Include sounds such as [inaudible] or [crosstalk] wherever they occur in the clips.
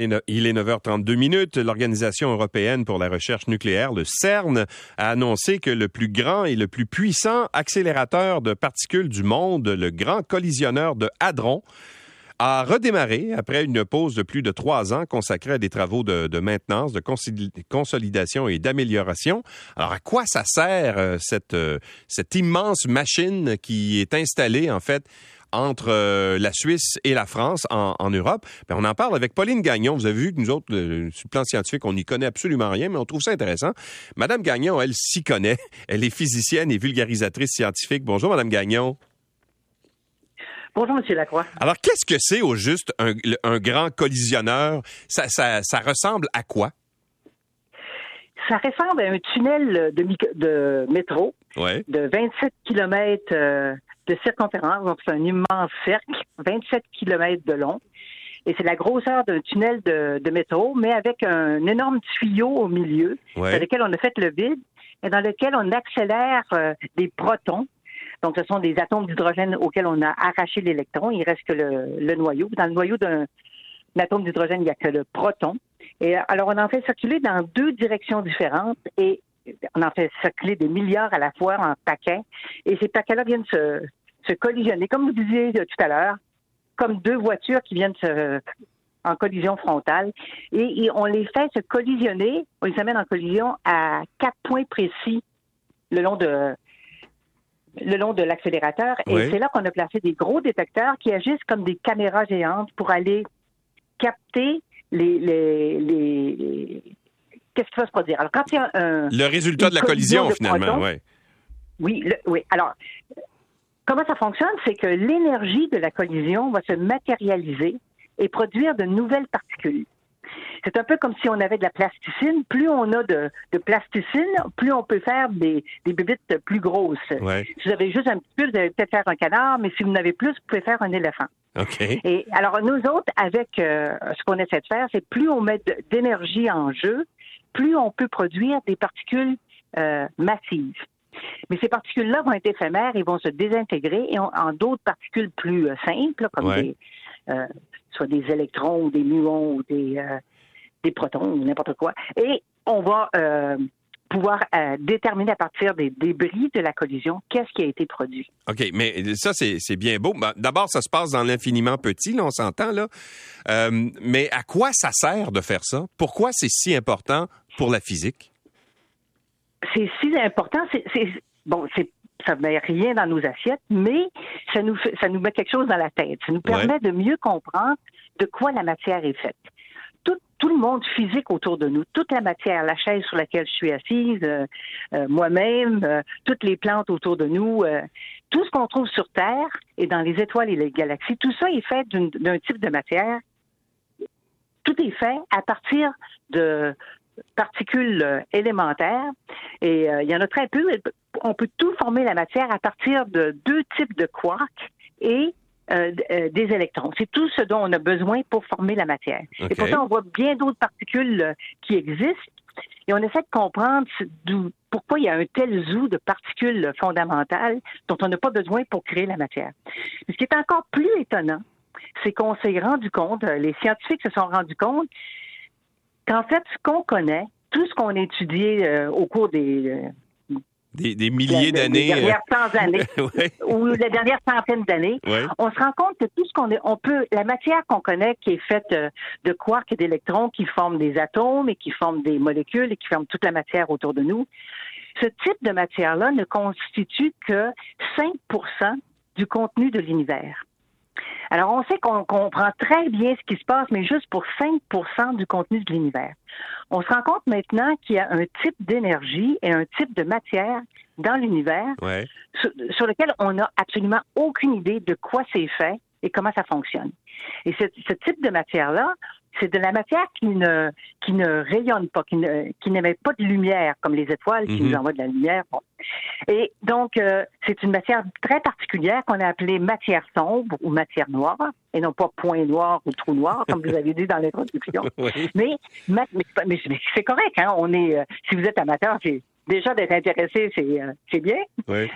Il est 9h32 minutes. L'Organisation européenne pour la recherche nucléaire, le CERN, a annoncé que le plus grand et le plus puissant accélérateur de particules du monde, le grand collisionneur de Hadron, a redémarré après une pause de plus de trois ans consacrée à des travaux de, maintenance, de consolidation et d'amélioration. Alors, à quoi ça sert euh, cette, euh, cette immense machine qui est installée, en fait, entre euh, la Suisse et la France en, Europe. Ben, on en parle avec Pauline Gagnon. Vous avez vu que nous autres, sur le plan scientifique, on n'y connaît absolument rien, mais on trouve ça intéressant. Madame Gagnon, elle s'y connaît. Elle est physicienne et vulgarisatrice scientifique. Bonjour, Madame Gagnon. Bonjour, M. Lacroix. Alors, qu'est-ce que c'est au juste un, grand collisionneur? Ça, ressemble à quoi? Ça ressemble à un tunnel de, de métro de 27 km de circonférence, donc c'est un immense cercle, 27 km de long. Et c'est la grosseur d'un tunnel de, métro, mais avec un énorme tuyau au milieu, dans lequel on a fait le vide et dans lequel on accélère euh, des protons. Donc, ce sont des atomes d'hydrogène auxquels on a arraché l'électron. Il reste que le, noyau. Dans le noyau d'un atome d'hydrogène, il n'y a que le proton. Et alors, on en fait circuler dans deux directions différentes et on en fait circuler des milliards à la fois en paquets. Et ces paquets-là viennent se, se collisionner, comme vous disiez tout à l'heure, comme deux voitures qui viennent se, en collision frontale. Et, on les fait se collisionner, on les amène en collision à quatre points précis le long de le long de l'accélérateur. Et c'est là qu'on a placé des gros détecteurs qui agissent comme des caméras géantes pour aller capter les, les, qu'est-ce qui va se produire? Alors, quand il y a un. Le résultat de la collision, finalement, oui. Oui, oui. Alors, Comment ça fonctionne? C'est que l'énergie de la collision va se matérialiser et produire de nouvelles particules. C'est un peu comme si on avait de la plasticine. Plus on a de, plasticine, plus on peut faire des, des bébites plus grosses. Si vous avez juste un petit peu, vous allez peut-être faire un canard, mais si vous en avez plus, vous pouvez faire un éléphant. Et alors, nous autres, avec euh, ce qu'on essaie de faire, c'est plus on met d'énergie en jeu, plus on peut produire des particules euh, massives. Mais ces particules-là vont être éphémères et vont se désintégrer et en d'autres particules plus euh, simples, comme des, euh, soit des électrons ou des muons ou des, euh, des protons ou n'importe quoi. Et on va pouvoir déterminer à partir des débris de la collision qu'est-ce qui a été produit. OK, mais ça, c'est bien beau. Ben, d'abord, ça se passe dans l'infiniment petit, là, on s'entend, là. mais à quoi ça sert de faire ça? Pourquoi c'est si important pour la physique? C'est si important. C'est, bon, c'est ça ne met rien dans nos assiettes, mais ça nous fait, ça nous met quelque chose dans la tête. Ça nous permet de mieux comprendre de quoi la matière est faite. Tout, tout, le monde physique autour de nous, toute la matière, la chaise sur laquelle je suis assise, euh, euh, moi-même, euh, toutes les plantes autour de nous, tout ce qu'on trouve sur Terre et dans les étoiles et les galaxies, tout ça est fait d'un type de matière. Tout est fait à partir de, particules euh, élémentaires. Et euh, il y en a très peu. On peut tout former la matière à partir de deux types de quarks et euh, des électrons. C'est tout ce dont on a besoin pour former la matière. Et pourtant, on voit bien d'autres particules qui existent. Et on essaie de comprendre pourquoi il y a un tel zoo de particules fondamentales dont on n'a pas besoin pour créer la matière. ce qui est encore plus étonnant, c'est qu'on s'est rendu compte, les scientifiques se sont rendus compte qu'en fait, ce qu'on connaît, tout ce qu'on a étudié euh, au cours des, euh, des, milliers d'années. Les dernières cent années, [laughs] ou les dernières centaines d'années, on se rend compte que tout ce qu'on on peut, la matière qu'on connaît qui est faite euh, de quarks et d'électrons qui forment des atomes et qui forment des molécules et qui forment toute la matière autour de nous, ce type de matière-là ne constitue que 5 du contenu de l'univers. Alors, on sait qu'on comprend très bien ce qui se passe, mais juste pour 5% du contenu de l'univers. On se rend compte maintenant qu'il y a un type d'énergie et un type de matière dans l'univers sur, lequel on n'a absolument aucune idée de quoi c'est fait et comment ça fonctionne. Et ce, ce type de matière-là, c'est de la matière qui ne, qui ne rayonne pas, qui, ne, qui n'émet pas de lumière, comme les étoiles qui nous mhm. envoient de la lumière. Et donc, euh, c'est une matière très particulière qu'on a appelée matière sombre ou matière noire, et non pas point noir ou trou noir, comme vous avez dit dans l'introduction. [laughs] mais, mais, mais, c'est correct, hein? On est, euh, si vous êtes amateur, c'est, déjà d'être intéressé, c'est euh, bien.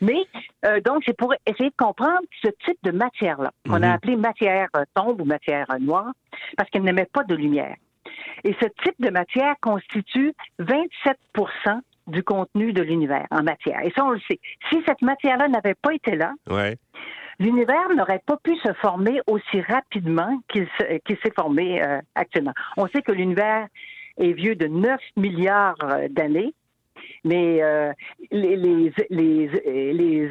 Mais euh, donc, c'est pour essayer de comprendre ce type de matière-là, qu'on a mhm. appelé matière sombre ou matière noire, parce qu'elle n'émet pas de lumière. Et ce type de matière constitue 27% du contenu de l'univers en matière. Et ça, on le sait. Si cette matière-là n'avait pas été là, l'univers n'aurait pas pu se former aussi rapidement qu'il s'est formé euh, actuellement. On sait que l'univers est vieux de 9 milliards euh, d'années, mais euh, les, les, les,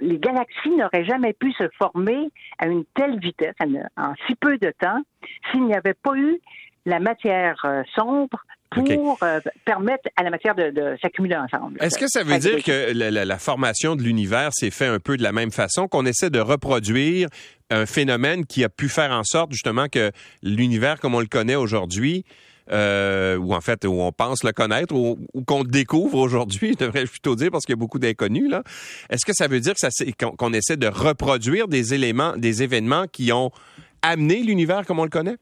les, galaxies n'auraient jamais pu se former à une telle vitesse, en si peu de temps, s'il n'y avait pas eu la matière sombre pour euh, permettre à la matière de, s'accumuler ensemble. Est-ce que ça veut dire que la, formation de l'univers s'est fait un peu de la même façon, qu'on essaie de reproduire un phénomène qui a pu faire en sorte justement que l'univers comme on le connaît aujourd'hui, euh, ou en fait où on pense le connaître, ou, qu'on le découvre aujourd'hui, [laughs] je devrais plutôt dire parce qu'il y a beaucoup d'inconnus là. Est-ce que ça veut dire qu'on essaie de reproduire des éléments, des événements qui ont amené l'univers comme on le connaît?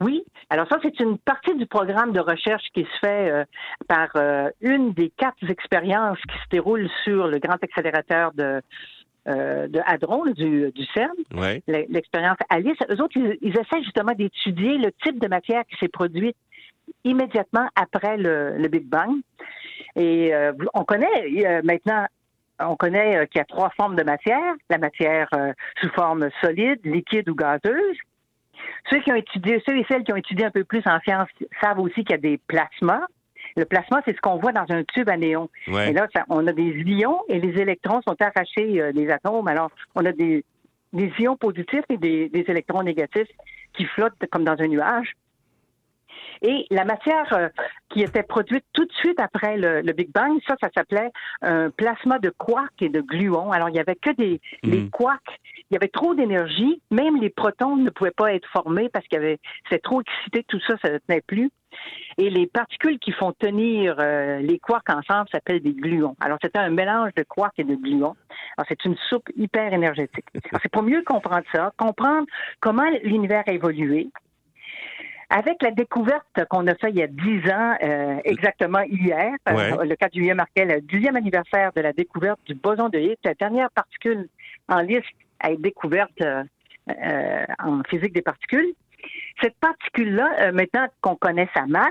Oui. Alors ça, c'est une partie du programme de recherche qui se fait euh, par euh, une des quatre expériences qui se déroulent sur le grand accélérateur de, euh, de Hadron, du, du CERN, l'expérience Alice. Eux autres, ils, essaient justement d'étudier le type de matière qui s'est produite immédiatement après le, le Big Bang. Et on connaît maintenant on connaît qu'il y a trois formes de matière. La matière sous forme solide, liquide ou gazeuse. Ceux qui ont étudié, ceux et celles qui ont étudié un peu plus en sciences savent aussi qu'il y a des plasmas. Le plasma, c'est ce qu'on voit dans un tube à néon. Et là, on a des ions et les électrons sont arrachés euh, des atomes. Alors, on a des, ions positifs et des, électrons négatifs qui flottent comme dans un nuage. Et la matière euh, qui était produite tout de suite après le, Big Bang, ça, ça s'appelait un plasma de quarks et de gluons. Alors, il n'y avait que des les mhm. quarks. Il y avait trop d'énergie. Même les protons ne pouvaient pas être formés parce qu'il y avait, c'est trop excité, tout ça, ça ne tenait plus. Et les particules qui font tenir euh, les quarks ensemble s'appellent des gluons. Alors, c'était un mélange de quarks et de gluons. Alors, c'est une soupe hyper énergétique. [laughs] Alors, c'est pour mieux comprendre ça, comprendre comment l'univers a évolué, avec la découverte qu'on a fait il y a dix ans, euh, exactement hier, euh, le 4 juillet marquait le dixième anniversaire de la découverte du boson de Higgs, la dernière particule en liste à être découverte euh, en physique des particules. Cette particule-là, maintenant qu'on connaît sa masse,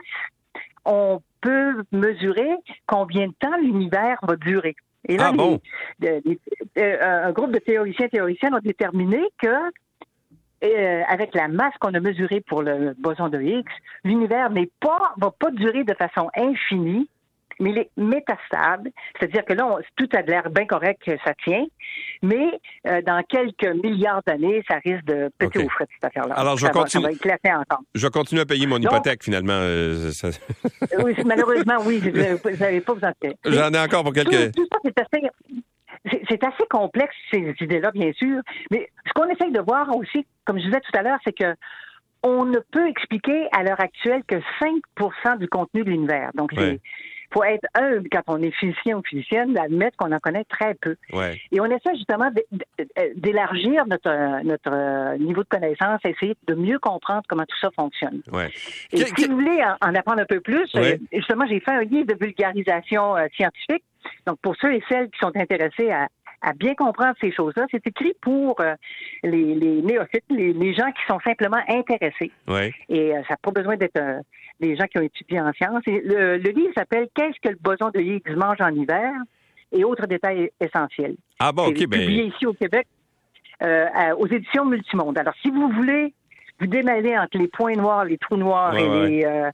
on peut mesurer combien de temps l'univers va durer. Et là, ah un groupe de théoriciens et théoriciennes ont déterminé que euh, avec la masse qu'on a mesurée pour le boson de Higgs, l'univers n'est pas, va pas durer de façon infinie, mais il est métastable. C'est-à-dire que là, tout a l'air bien correct que ça tient, mais euh, dans quelques milliards d'années, ça risque de péter au frais, cette affaire-là. Alors, je continue. Je continue à payer mon hypothèque, finalement. Euh, oui, malheureusement, oui. Vous n'avez pas besoin de [laughs] J'en ai encore pour quelques... Tout, ça, c'est assez c'est assez complexe, ces idées-là, bien sûr. Mais ce qu'on essaye de voir aussi, comme je disais tout à l'heure, c'est que on ne peut expliquer à l'heure actuelle que 5% du contenu de l'univers. Donc, faut être humble quand on est physicien ou physicienne d'admettre qu'on en connaît très peu. Et on essaie justement d'élargir notre, notre niveau de connaissance, essayer de mieux comprendre comment tout ça fonctionne. Et si vous voulez en, apprendre un peu plus, euh, justement, j'ai fait un livre de vulgarisation euh, scientifique donc, pour ceux et celles qui sont intéressés à, bien comprendre ces choses-là, c'est écrit pour euh, les, néophytes, les, gens qui sont simplement intéressés. Et euh, ça n'a pas besoin d'être euh, des gens qui ont étudié en sciences. le, livre s'appelle Qu'est-ce que le boson de Higgs mange en hiver et autres détails essentiels. Ah bon, ok, ben... publié ici au Québec aux éditions Multimonde. Alors, si vous voulez vous démêler entre les points noirs, les trous noirs et les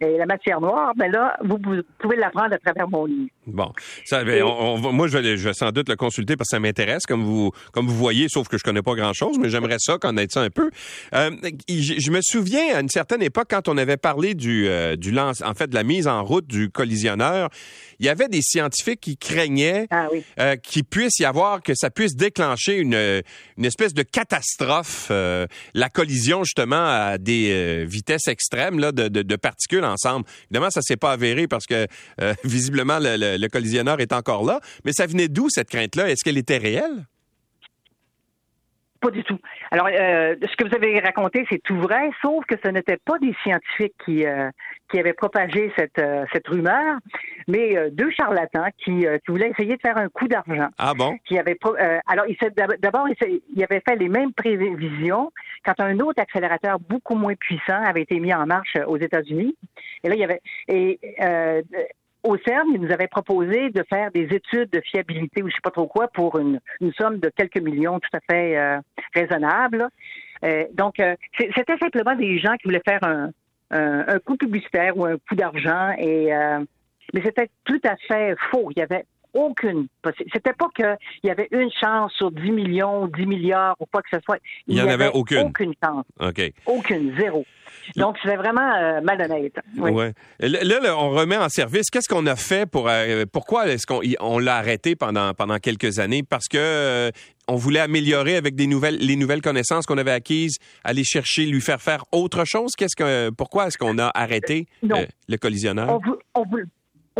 et la matière noire, ben là, vous, pouvez l'apprendre à travers mon livre. Bon, ça, ben, moi, je vais, sans doute le consulter parce que ça m'intéresse, comme vous, comme vous voyez, sauf que je connais pas grand-chose, mais j'aimerais ça connaître ça un peu. Euh, je, me souviens à une certaine époque, quand on avait parlé du, euh, du lance, en fait, de la mise en route du collisionneur, il y avait des scientifiques qui craignaient ah euh, qu'il puisse y avoir, que ça puisse déclencher une, une espèce de catastrophe, la collision justement à des vitesses extrêmes là, de, de, de particules ensemble. Évidemment, ça s'est pas avéré parce que euh, [laughs] visiblement le, collisionneur est encore là. Mais ça venait d'où cette crainte-là? Est-ce qu'elle était réelle? Pas du tout. Alors, euh, ce que vous avez raconté, c'est tout vrai, sauf que ce n'était pas des scientifiques qui, euh, avaient propagé cette rumeur. Mais euh, deux charlatans qui, qui, voulaient essayer de faire un coup d'argent. Ah bon? Qui avait alors, d'abord, il avait fait les mêmes prévisions quand un autre accélérateur beaucoup moins puissant avait été mis en marche aux États-Unis. Et là, il y avait et au CERN, il nous avait proposé de faire des études de fiabilité ou je sais pas trop quoi pour une, somme de quelques millions tout à fait euh, raisonnable. Euh, donc, euh, c'était simplement des gens qui voulaient faire un, un, coup publicitaire ou un coup d'argent et mais c'était tout à fait faux. Il y avait aucune C'était pas qu'il y avait une chance sur 10 millions, 10 milliards ou quoi que ce soit. Il n'y en avait, aucune. Aucune chance. OK. Aucune, zéro. Donc, c'est vraiment euh, malhonnête. Oui. Ouais. Là, on remet en service. Qu'est-ce qu'on a fait pour. Euh, pourquoi est-ce qu'on on, l'a arrêté pendant, pendant quelques années? Parce que. Euh, on voulait améliorer avec des nouvelles, les nouvelles connaissances qu'on avait acquises, aller chercher, lui faire faire autre chose. Qu'est-ce que, pourquoi est-ce qu'on a arrêté le collisionneur? On, on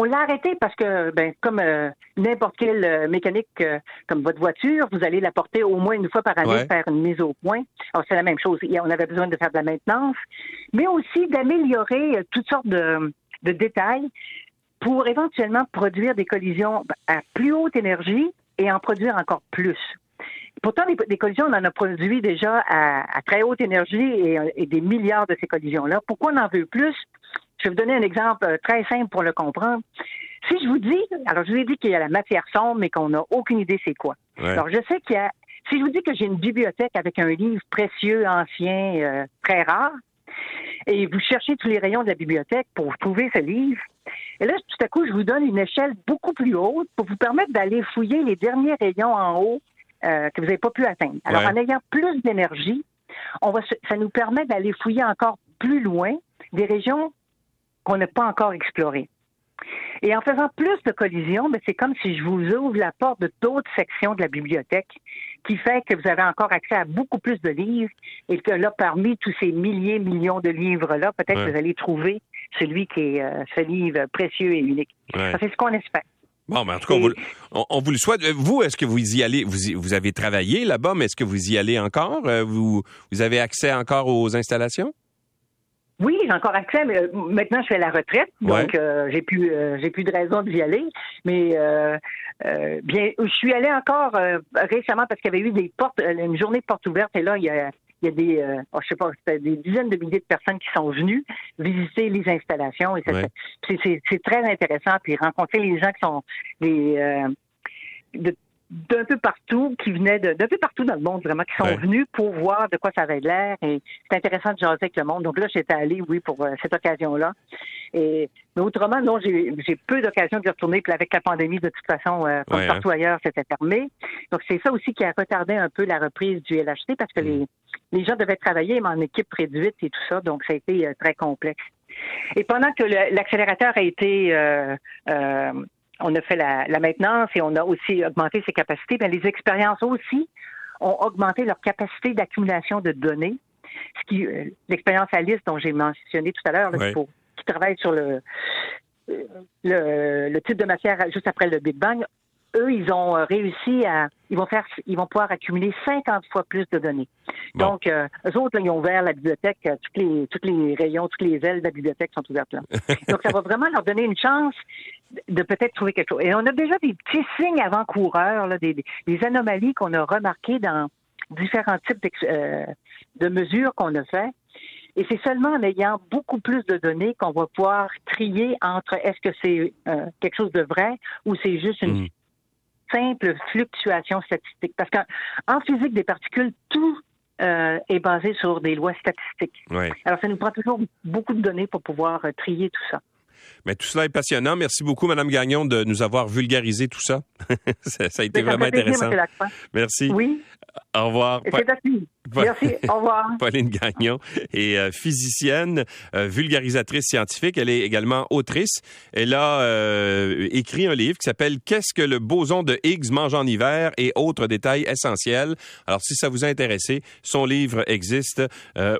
l'a arrêté parce que, ben, comme euh, n'importe quelle euh, mécanique, euh, comme votre voiture, vous allez la porter au moins une fois par année, faire une mise au point. Alors, c'est la même chose. On avait besoin de faire de la maintenance, mais aussi d'améliorer toutes sortes de, détails pour éventuellement produire des collisions à plus haute énergie et en produire encore plus. Pourtant, des, collisions, on en a produit déjà à, très haute énergie et, et, des milliards de ces collisions-là. Pourquoi on en veut plus? Je vais vous donner un exemple euh, très simple pour le comprendre. Si je vous dis, alors je vous ai dit qu'il y a la matière sombre, mais qu'on n'a aucune idée c'est quoi. Alors je sais qu'il y a, si je vous dis que j'ai une bibliothèque avec un livre précieux, ancien, euh, très rare, et vous cherchez tous les rayons de la bibliothèque pour trouver ce livre, et là, tout à coup, je vous donne une échelle beaucoup plus haute pour vous permettre d'aller fouiller les derniers rayons en haut euh, que vous n'avez pas pu atteindre. Alors, en ayant plus d'énergie, on va, ça nous permet d'aller fouiller encore plus loin des régions qu'on n'a pas encore exploré. Et en faisant plus de collisions, ben, c'est comme si je vous ouvre la porte de d'autres sections de la bibliothèque, qui fait que vous avez encore accès à beaucoup plus de livres et que là, parmi tous ces milliers, millions de livres-là, peut-être que vous allez trouver celui qui est euh, ce livre précieux et unique. C'est ce qu'on espère. Bon, mais en tout cas, on, vous, le souhaite. Vous, est-ce que vous y allez, vous, vous avez travaillé là-bas, mais est-ce que vous y allez encore? Euh, vous, vous avez accès encore aux installations? Oui, j'ai encore accès, mais euh, maintenant je fais la retraite, donc euh, j'ai plus euh, j'ai plus de raison d'y aller. Mais bien, je suis allée encore récemment parce qu'il y avait eu des portes, une journée de portes ouvertes, et là il y a il y a des, oh, je sais pas, des dizaines de milliers de personnes qui sont venues visiter les installations et c'est très intéressant puis rencontrer les gens qui sont des de d'un peu partout, qui venaient d'un peu partout dans le monde, vraiment, qui sont venus pour voir de quoi ça avait l'air. Et c'est intéressant de jaser avec le monde. Donc là, j'étais allé, oui, pour euh, cette occasion-là. Et mais autrement, non, j'ai peu d'occasions de retourner. Puis avec la pandémie, de toute façon, euh, comme hein. partout ailleurs, c'était fermé. Donc c'est ça aussi qui a retardé un peu la reprise du LHC parce que les, mm. les gens devaient travailler, mais en équipe réduite et tout ça. Donc ça a été euh, très complexe. Et pendant que l'accélérateur a été euh, on a fait la, maintenance et on a aussi augmenté ses capacités, mais les expériences aussi ont augmenté leur capacité d'accumulation de données. Ce qui, euh, l'expérience Alice dont j'ai mentionné tout à l'heure, qui travaille sur le, le, le type de matière juste après le Big Bang, eux, ils ont euh, réussi à, ils vont faire, ils vont pouvoir accumuler 50 fois plus de données. Donc, euh, eux autres, ils ont ouvert la bibliothèque, euh, tous les, toutes les rayons, toutes les ailes de la bibliothèque sont ouvertes là. [laughs] Donc, ça va vraiment leur donner une chance de peut-être trouver quelque chose. Et on a déjà des petits signes avant-coureurs, là, des, des, anomalies qu'on a remarquées dans différents types de mesures qu'on a fait. Et c'est seulement en ayant beaucoup plus de données qu'on va pouvoir trier entre est-ce que c'est quelque chose de vrai ou c'est juste une, hmm simple fluctuation statistique. Parce qu'en physique des particules, tout euh, est basé sur des lois statistiques. Alors, ça nous prend toujours beaucoup de données pour pouvoir euh, trier tout ça. Mais tout cela est passionnant. Merci beaucoup, Mme Gagnon, de nous avoir vulgarisé tout ça. [laughs] ça, a été vraiment intéressant. Merci. Oui. Au revoir. Merci. Au revoir. [laughs] Pauline Gagnon est euh, physicienne, euh, vulgarisatrice scientifique. Elle est également autrice. Elle a euh, écrit un livre qui s'appelle Qu'est-ce que le boson de Higgs mange en hiver? et autres détails essentiels. Alors, si ça vous a intéressé, son livre existe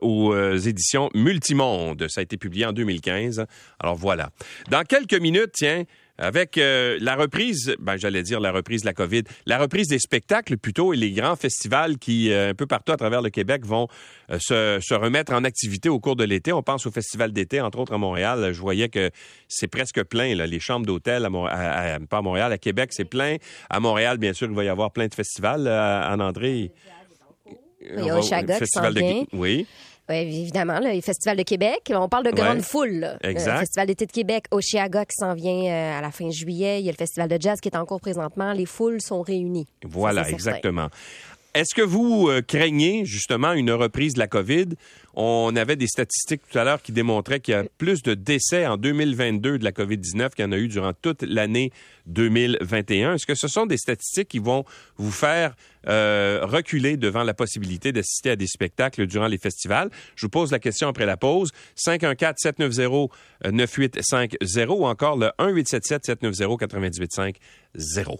aux éditions Multimonde. Ça a été publié en 2015. Alors voilà. Dans quelques minutes, tiens, avec euh, la reprise, ben, j'allais dire la reprise de la COVID, la reprise des spectacles plutôt et les grands festivals qui, euh, un peu partout à travers le Québec, vont euh, se, remettre en activité au cours de l'été. On pense au festival d'été, entre autres à Montréal. Je voyais que c'est presque plein, là, les chambres d'hôtel, à, pas à Montréal, à Québec, c'est plein. À Montréal, bien sûr, il va y avoir plein de festivals. en André... Il y a Oshaga qui Oui. Oui, évidemment, le Festival de Québec. On parle de grande foule. Exact. Le Festival d'été de Québec, Oshiaga qui s'en vient euh, à la fin juillet. Il y a le Festival de jazz qui est en cours présentement. Les foules sont réunies. Voilà, exactement. Est-ce que vous euh, craignez justement une reprise de la COVID? On avait des statistiques tout à l'heure qui démontraient qu'il y a plus de décès en 2022 de la COVID-19 qu'il y en a eu durant toute l'année 2021. Est-ce que ce sont des statistiques qui vont vous faire euh, reculer devant la possibilité d'assister à des spectacles durant les festivals? Je vous pose la question après la pause. 514-790-9850 ou encore le 1877-790-985-0.